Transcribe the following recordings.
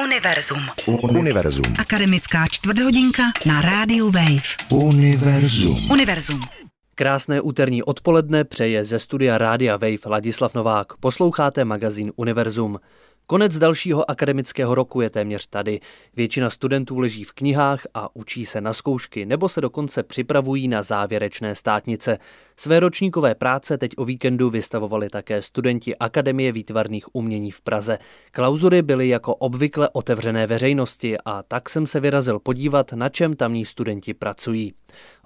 Univerzum. Univerzum. Akademická čtvrthodinka na rádiu Wave. Univerzum. Univerzum. Krásné úterní odpoledne přeje ze studia Rádia Wave Ladislav Novák. Posloucháte magazín Univerzum. Konec dalšího akademického roku je téměř tady. Většina studentů leží v knihách a učí se na zkoušky, nebo se dokonce připravují na závěrečné státnice. Své ročníkové práce teď o víkendu vystavovali také studenti Akademie výtvarných umění v Praze. Klauzury byly jako obvykle otevřené veřejnosti a tak jsem se vyrazil podívat, na čem tamní studenti pracují.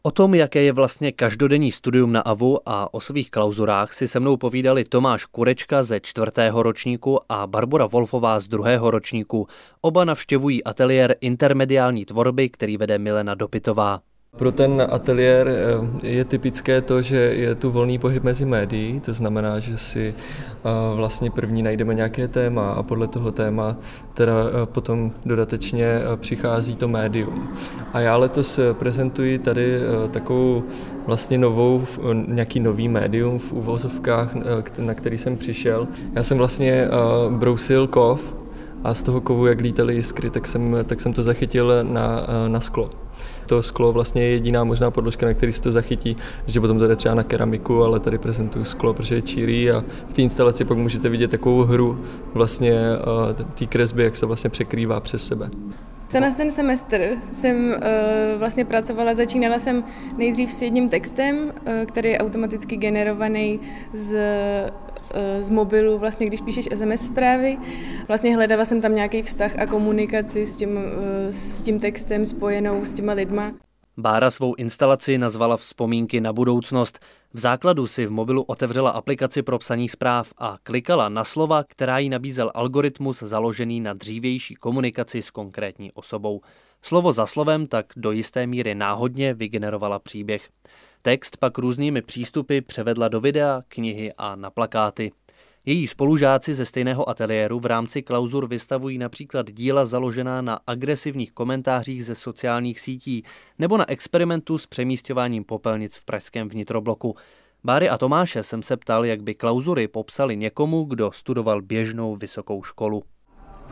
O tom, jaké je vlastně každodenní studium na AVU a o svých klauzurách si se mnou povídali Tomáš Kurečka ze čtvrtého ročníku a Barbara Wolfová z druhého ročníku. Oba navštěvují ateliér intermediální tvorby, který vede Milena Dopitová. Pro ten ateliér eh, je typické to, že je tu volný pohyb mezi médií, to znamená, že si eh, vlastně první najdeme nějaké téma a podle toho téma teda eh, potom dodatečně přichází to médium. A já letos prezentuji tady takovou vlastně novou, nějaký nový médium v uvozovkách, na který jsem přišel. Já jsem vlastně brousil kov a z toho kovu, jak lítaly jiskry, tak jsem, tak jsem to zachytil na, na sklo to sklo vlastně je jediná možná podložka, na který se to zachytí, že potom to jde třeba na keramiku, ale tady prezentuju sklo, protože je čírí a v té instalaci pak můžete vidět takovou hru vlastně eh, té kresby, jak se vlastně překrývá přes sebe. Tenhle ten semestr jsem uh, vlastně pracovala, začínala jsem nejdřív s jedním textem, uh, který je automaticky generovaný z z mobilu, vlastně když píšeš SMS zprávy. Vlastně hledala jsem tam nějaký vztah a komunikaci s tím, s tím textem spojenou s těma lidma. Bára svou instalaci nazvala Vzpomínky na budoucnost. V základu si v mobilu otevřela aplikaci pro psaní zpráv a klikala na slova, která jí nabízel algoritmus založený na dřívější komunikaci s konkrétní osobou. Slovo za slovem tak do jisté míry náhodně vygenerovala příběh. Text pak různými přístupy převedla do videa, knihy a na plakáty. Její spolužáci ze stejného ateliéru v rámci klauzur vystavují například díla založená na agresivních komentářích ze sociálních sítí nebo na experimentu s přemístěváním popelnic v pražském vnitrobloku. Báry a Tomáše jsem se ptal, jak by klauzury popsali někomu, kdo studoval běžnou vysokou školu.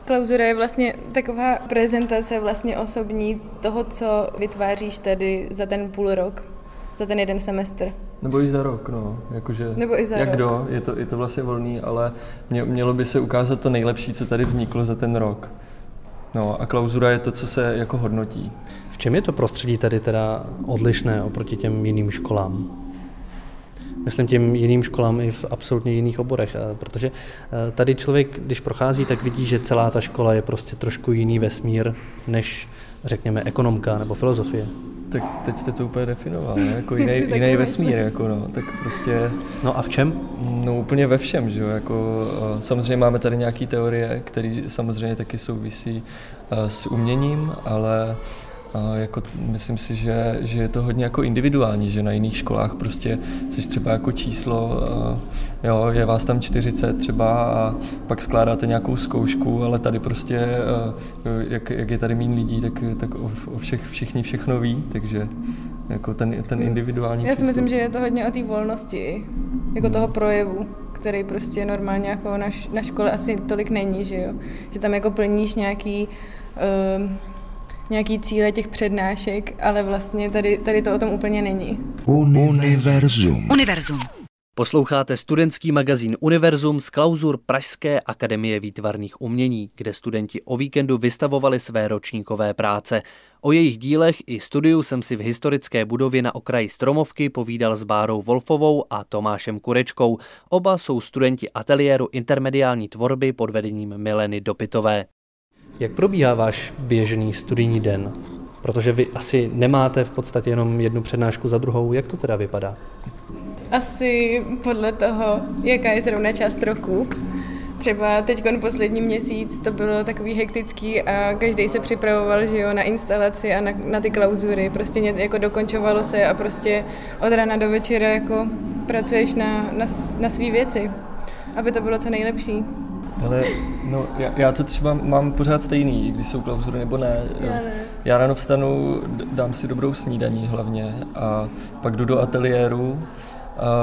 Klauzura je vlastně taková prezentace vlastně osobní toho, co vytváříš tady za ten půl rok za ten jeden semestr. Nebo i za rok, no. Jakože, Nebo i za jak rok. kdo, je to, je to vlastně volný, ale mě, mělo by se ukázat to nejlepší, co tady vzniklo za ten rok. No a klauzura je to, co se jako hodnotí. V čem je to prostředí tady teda odlišné oproti těm jiným školám? Myslím těm jiným školám i v absolutně jiných oborech, protože eh, tady člověk, když prochází, tak vidí, že celá ta škola je prostě trošku jiný vesmír, než řekněme ekonomka nebo filozofie. Tak teď jste to úplně definoval, ne? jako jiný, jiný vesmír, jako no, tak prostě... No a v čem? No úplně ve všem, že jo, jako samozřejmě máme tady nějaké teorie, které samozřejmě taky souvisí s uměním, ale jako myslím si, že, že je to hodně jako individuální, že na jiných školách prostě jsi třeba jako číslo, jo, je vás tam 40 třeba a pak skládáte nějakou zkoušku, ale tady prostě, jak, jak je tady méně lidí, tak, tak o, o všech, všichni všechno ví, takže jako ten, ten individuální Já si myslím, že je to hodně o té volnosti, jako hmm. toho projevu který prostě normálně jako na, na škole asi tolik není, že jo. Že tam jako plníš nějaký uh, nějaký cíle těch přednášek, ale vlastně tady, tady to o tom úplně není. Univerzum. Univerzum. Posloucháte studentský magazín Univerzum z klauzur Pražské akademie výtvarných umění, kde studenti o víkendu vystavovali své ročníkové práce. O jejich dílech i studiu jsem si v historické budově na okraji Stromovky povídal s Bárou Wolfovou a Tomášem Kurečkou. Oba jsou studenti ateliéru intermediální tvorby pod vedením Mileny Dopitové. Jak probíhá váš běžný studijní den? Protože vy asi nemáte v podstatě jenom jednu přednášku za druhou. Jak to teda vypadá? Asi podle toho, jaká je zrovna část roku. Třeba teď poslední měsíc to bylo takový hektický a každý se připravoval že jo, na instalaci a na, na ty klauzury. Prostě ně, jako dokončovalo se a prostě od rána do večera jako pracuješ na, na, na své věci, aby to bylo co nejlepší. Ale no, já, já to třeba mám pořád stejný, když jsou klauzury nebo ne. Já, ne. já ráno vstanu, dám si dobrou snídaní hlavně a pak jdu do ateliéru,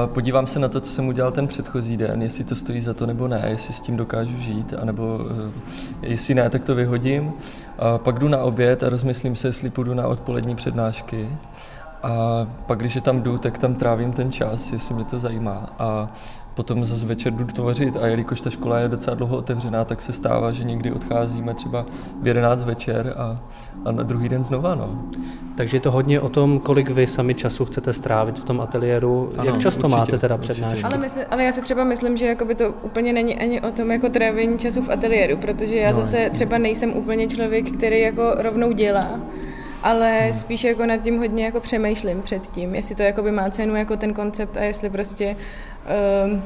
podívám se na to, co jsem udělal ten předchozí den, jestli to stojí za to nebo ne, jestli s tím dokážu žít, anebo eh, jestli ne, tak to vyhodím. Pak jdu na oběd a rozmyslím se, jestli půjdu na odpolední přednášky. A pak, když je tam jdu, tak tam trávím ten čas, jestli mě to zajímá. A potom zase večer jdu tvořit a jelikož ta škola je docela dlouho otevřená, tak se stává, že někdy odcházíme třeba v 11 večer a, a na druhý den znova. No. Takže je to hodně o tom, kolik vy sami času chcete strávit v tom ateliéru. Ano, Jak často určitě, máte teda přednášky? Ale, mysl, ale já si třeba myslím, že jakoby to úplně není ani o tom jako trávení času v ateliéru, protože já no, zase jasný. třeba nejsem úplně člověk, který jako rovnou dělá ale hmm. spíš jako nad tím hodně jako přemýšlím předtím, jestli to jakoby má cenu jako ten koncept a jestli prostě um,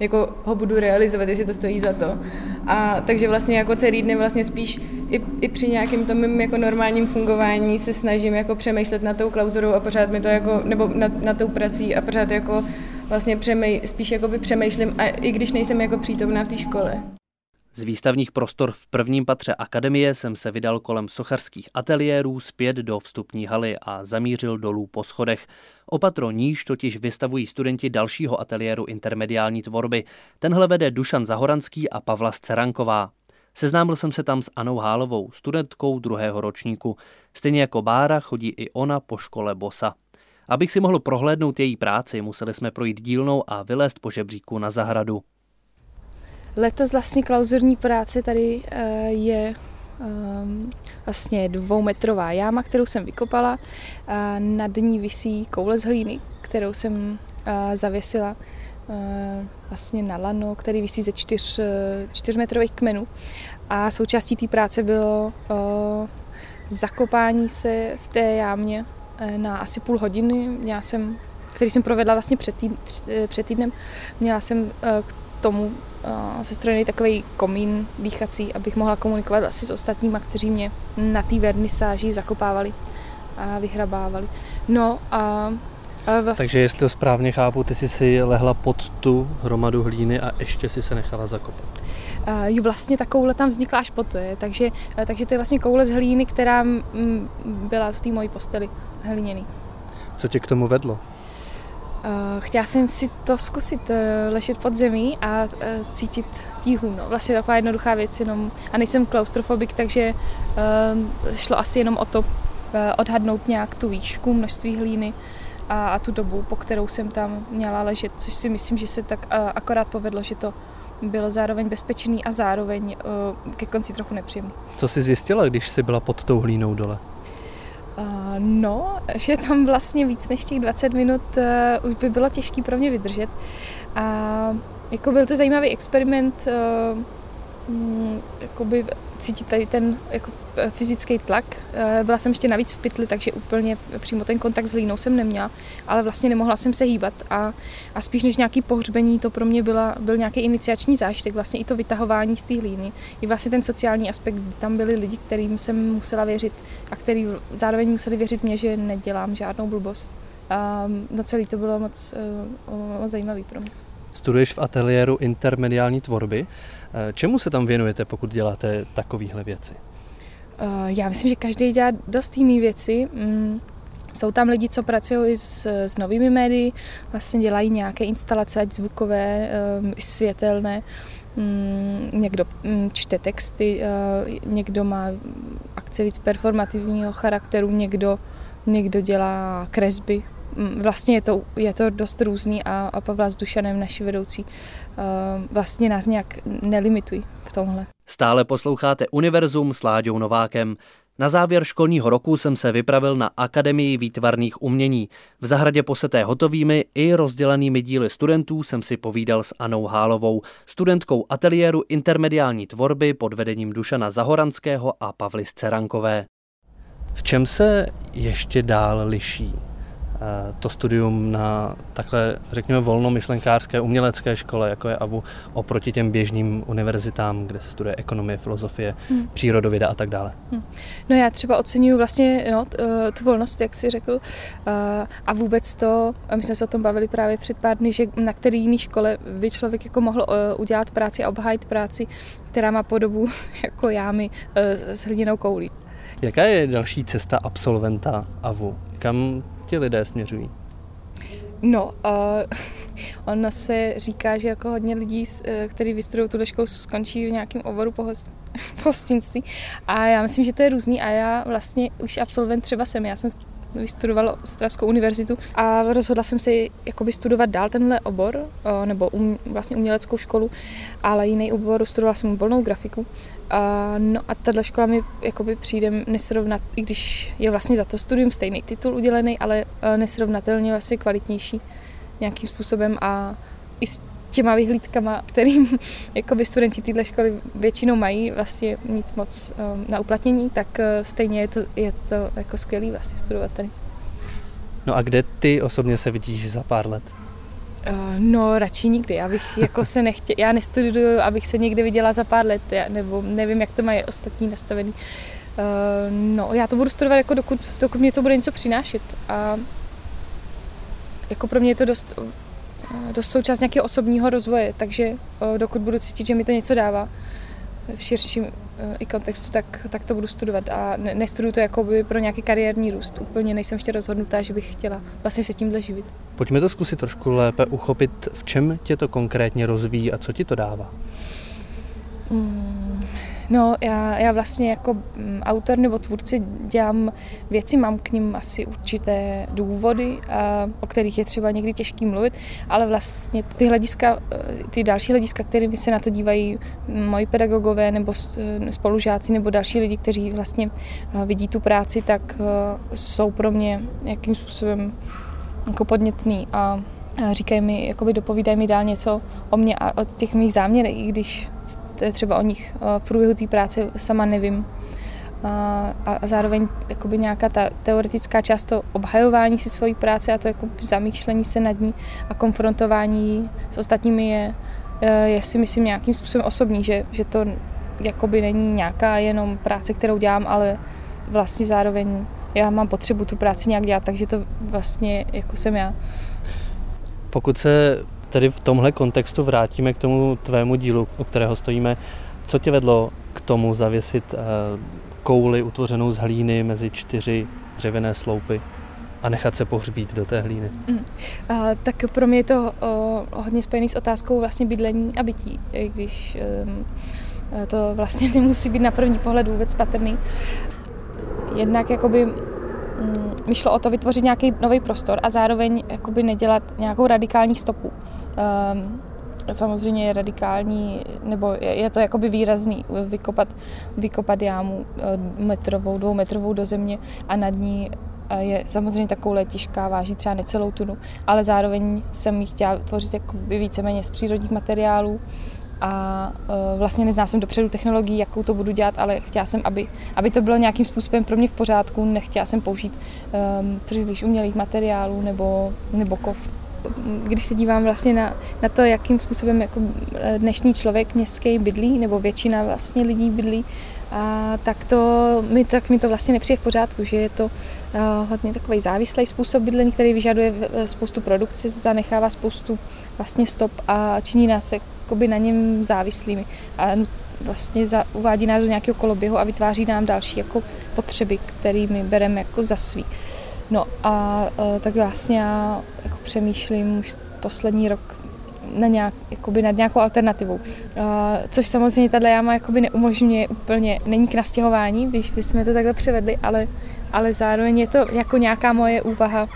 jako ho budu realizovat, jestli to stojí za to. A takže vlastně jako celý den vlastně spíš i, i při nějakém tom mým jako normálním fungování se snažím jako přemýšlet nad tou klauzurou a pořád mi to jako, nebo nad, nad tou prací a pořád jako vlastně přemý, spíš jako by přemýšlím, a i když nejsem jako přítomná v té škole. Z výstavních prostor v prvním patře akademie jsem se vydal kolem sochařských ateliérů zpět do vstupní haly a zamířil dolů po schodech. Opatro níž totiž vystavují studenti dalšího ateliéru intermediální tvorby. Tenhle vede Dušan Zahoranský a Pavla Sceranková. Seznámil jsem se tam s Anou Hálovou, studentkou druhého ročníku. Stejně jako Bára chodí i ona po škole Bosa. Abych si mohl prohlédnout její práci, museli jsme projít dílnou a vylézt po žebříku na zahradu. Letos vlastně klauzurní práce tady eh, je ehm, vlastně dvoumetrová jáma, kterou jsem vykopala. Nad ní visí koule z hlíny, kterou jsem eh, zavěsila eh, vlastně na lano, který visí ze čtyř, čtyřmetrových kmenů. A součástí té práce bylo zakopání se v té jámě na asi půl hodiny. Měla jsem, který jsem provedla vlastně před, týd, před týdnem. Měla jsem k tomu se strany takový komín dýchací, abych mohla komunikovat asi s ostatníma, kteří mě na té vernisáži zakopávali a vyhrabávali. No a Vlastně... Takže jestli to správně chápu, ty jsi si lehla pod tu hromadu hlíny a ještě si se nechala zakopat. Uh, jo, vlastně ta koule tam vznikla až po to, je. Takže, uh, takže to je vlastně koule z hlíny, která m, byla v té mojí posteli hliněný. Co tě k tomu vedlo? Uh, chtěla jsem si to zkusit, uh, ležet pod zemí a uh, cítit tíhu. No. Vlastně taková jednoduchá věc jenom. A nejsem klaustrofobik, takže šlo asi jenom o to odhadnout nějak tu výšku, množství hlíny a, a tu dobu, po kterou jsem tam měla ležet, což si myslím, že se tak akorát povedlo, že to bylo zároveň bezpečný a zároveň ke konci trochu nepříjemný. Co jsi zjistila, když jsi byla pod tou hlínou dole? Uh, no, že tam vlastně víc než těch 20 minut uh, už by bylo těžké pro mě vydržet. A jako byl to zajímavý experiment, uh, um, jakoby cítit tady ten jako eh, fyzický tlak. Eh, byla jsem ještě navíc v pytli, takže úplně přímo ten kontakt s hlínou jsem neměla, ale vlastně nemohla jsem se hýbat a, a spíš než nějaký pohřbení, to pro mě byla, byl nějaký iniciační zážitek, vlastně i to vytahování z té hlíny, i vlastně ten sociální aspekt, kdy tam byli lidi, kterým jsem musela věřit a který zároveň museli věřit mě, že nedělám žádnou blbost. A no celý to bylo moc, uh, moc zajímavý pro mě. Studuješ v ateliéru intermediální tvorby. Eh, čemu se tam věnujete, pokud děláte takovéhle věci? Eh, já myslím, že každý dělá dost jiné věci. Mm, jsou tam lidi, co pracují s, s novými médii, vlastně dělají nějaké instalace, ať zvukové, eh, světelné. Mm, někdo mm, čte texty, někdo má akce víc performativního charakteru, někdo, někdo dělá kresby, vlastně je to, je to dost různý a, a Pavla s Dušanem, naši vedoucí, uh, vlastně nás nějak nelimitují v tomhle. Stále posloucháte Univerzum s Láďou Novákem. Na závěr školního roku jsem se vypravil na Akademii výtvarných umění. V zahradě poseté hotovými i rozdělenými díly studentů jsem si povídal s Anou Hálovou, studentkou ateliéru intermediální tvorby pod vedením Dušana Zahoranského a Pavly Scerankové. V čem se ještě dál liší Eh, to studium na takhle, řekněme, volnomyšlenkářské umělecké škole, jako je AVU, oproti těm běžným univerzitám, kde se studuje ekonomie, filozofie, hmm. přírodověda a tak dále? Hmm. No já třeba oceňuji vlastně no, eh, tu volnost, jak jsi řekl, eh, a vůbec to, a my jsme se o tom bavili právě před pár dny, že na který jiný škole by člověk jako mohl udělat práci a obhájit práci, která má podobu jako jámy s hlíněnou koulí. Jaká je další cesta absolventa AVU? Kam ti lidé směřují? No, uh, ono se říká, že jako hodně lidí, eh, kteří vystudují tuhle školu, skončí v nějakém oboru pohost, pohostinství. A já myslím, že to je různý a já vlastně už absolvent třeba jsem. Já jsem vystudovala Ostravskou univerzitu a rozhodla jsem se jakoby studovat dál tenhle obor, eh, nebo um, vlastně uměleckou školu, ale jiný obor, studovala jsem volnou grafiku. A, no a tahle škola mi jakoby přijde nesrovnat, i když je vlastně za to studium stejný titul udělený, ale eh, nesrovnatelně vlastně kvalitnější nějakým způsobem a i těma vyhlídkama, kterým jakoby studenti této školy většinou mají vlastně nic moc um, na uplatnění, tak uh, stejně je to, je to jako skvělý vlastně studovat tady. No a kde ty osobně se vidíš za pár let? Uh, no, radši nikdy. Já bych jako se nechtě, já nestuduju, abych se někde viděla za pár let, já, nebo nevím, jak to mají ostatní nastavený. Uh, no, já to budu studovat jako dokud, dokud mě to bude něco přinášet. A jako pro mě je to dost dost součást nějakého osobního rozvoje, takže dokud budu cítit, že mi to něco dává v širším e, i kontextu, tak, tak to budu studovat a ne, nestuduju to jako by pro nějaký kariérní růst. Úplně nejsem ještě rozhodnutá, že bych chtěla vlastně se tímhle živit. Pojďme to zkusit trošku lépe uchopit, v čem tě to konkrétně rozvíjí a co ti to dává? Hmm, No, já, já vlastně jako mm, autor nebo tvůrci dělám věci, mám k ním asi určité důvody, a, o kterých je třeba někdy těžký mluvit, ale vlastně ty hlediska, eh, ty další hlediska, kterými se na to dívají moji pedagogové nebo eh, spolužáci nebo další lidi, kteří vlastně eh, vidí tu práci, tak jsou pro mě nějakým způsobem jako podnětný a říkají mi, jakoby dopovídají mi dál něco o mě a o těch mých záměrech, i když třeba o nich v průběhu té práce sama nevím. A, a zároveň jakoby nějaká ta teoretická část to obhajování si svojí práce a to jako zamýšlení se nad ní a konfrontování s ostatními je, je si myslím nějakým způsobem osobní, že, že to jakoby není nějaká jenom práce, kterou dělám, ale vlastně zároveň já mám potřebu tu práci nějak dělat, takže to vlastně jako jsem já. Pokud se tedy v tomhle kontextu vrátíme k tomu tvému dílu, o kterého stojíme. Co tě vedlo k tomu zavěsit eh, kouli utvořenou z hlíny mezi čtyři dřevěné sloupy a nechat se pohřbít do té hlíny? Mm. A, tak pro mě je to o, hodně spojený s otázkou vlastně bydlení a bytí, i když um, to vlastně nemusí být na první pohled vůbec patrný. Jednak jakoby mm, mi šlo o to vytvořit nějaký nový prostor a zároveň jakoby nedělat nějakou radikální stopu. Um, samozřejmě je radikální, nebo je, je to jakoby výrazný, vykopat, vykopat jámu eh, metrovou, dvoumetrovou do země a nad ní eh, je samozřejmě takovou těžká, váží třeba necelou tunu, ale zároveň jsem ji chtěla tvořit jakoby víceméně z přírodních materiálů a uh, vlastně neznám jsem dopředu technologii, jakou to budu dělat, ale chtěla jsem, aby, aby to bylo nějakým způsobem pro mě v pořádku, nechtěla jsem použít um, příliš umělých materiálů nebo, nebo kov když se dívám vlastně na, na to, jakým způsobem jako dnešní člověk městský bydlí, nebo většina vlastně lidí bydlí, a tak to mi, tak mi to vlastně nepřijde v pořádku, že je to uh, hodně takový závislý způsob bydlení, který vyžaduje eh, spoustu produkce, zanechává spoustu vlastně stop a činí nás jakoby na něm závislými. A vlastně za, uvádí nás do nějakého koloběhu a vytváří nám další jako potřeby, kterými bereme jako za svý. No a uh, tak vlastně já jako přemýšlím už poslední rok na nějak, jakoby nad nějakou alternativou. Uh, což samozřejmě tato jáma jakoby neumožňuje úplně, není k nastěhování, když bychom to takhle převedli, ale, ale zároveň je to jako nějaká moje úvaha uh,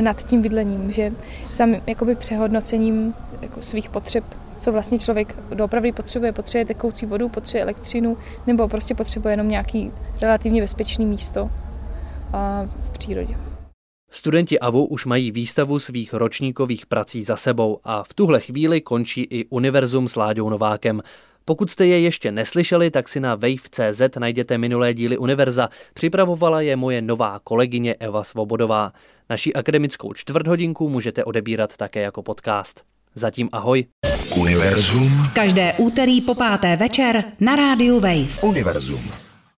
nad tím bydlením, že sam jakoby přehodnocením jako svých potřeb co vlastně člověk doopravdy potřebuje. Potřebuje tekoucí vodu, potřebuje elektřinu, nebo prostě potřebuje jenom nějaký relativně bezpečný místo v přírodě. Studenti AVU už mají výstavu svých ročníkových prací za sebou a v tuhle chvíli končí i Univerzum s Láďou Novákem. Pokud jste je ještě neslyšeli, tak si na wave.cz najděte minulé díly Univerza. Připravovala je moje nová kolegyně Eva Svobodová. Naší akademickou čtvrthodinku můžete odebírat také jako podcast. Zatím ahoj. Univerzum. Každé úterý po páté večer na rádiu Wave. Univerzum.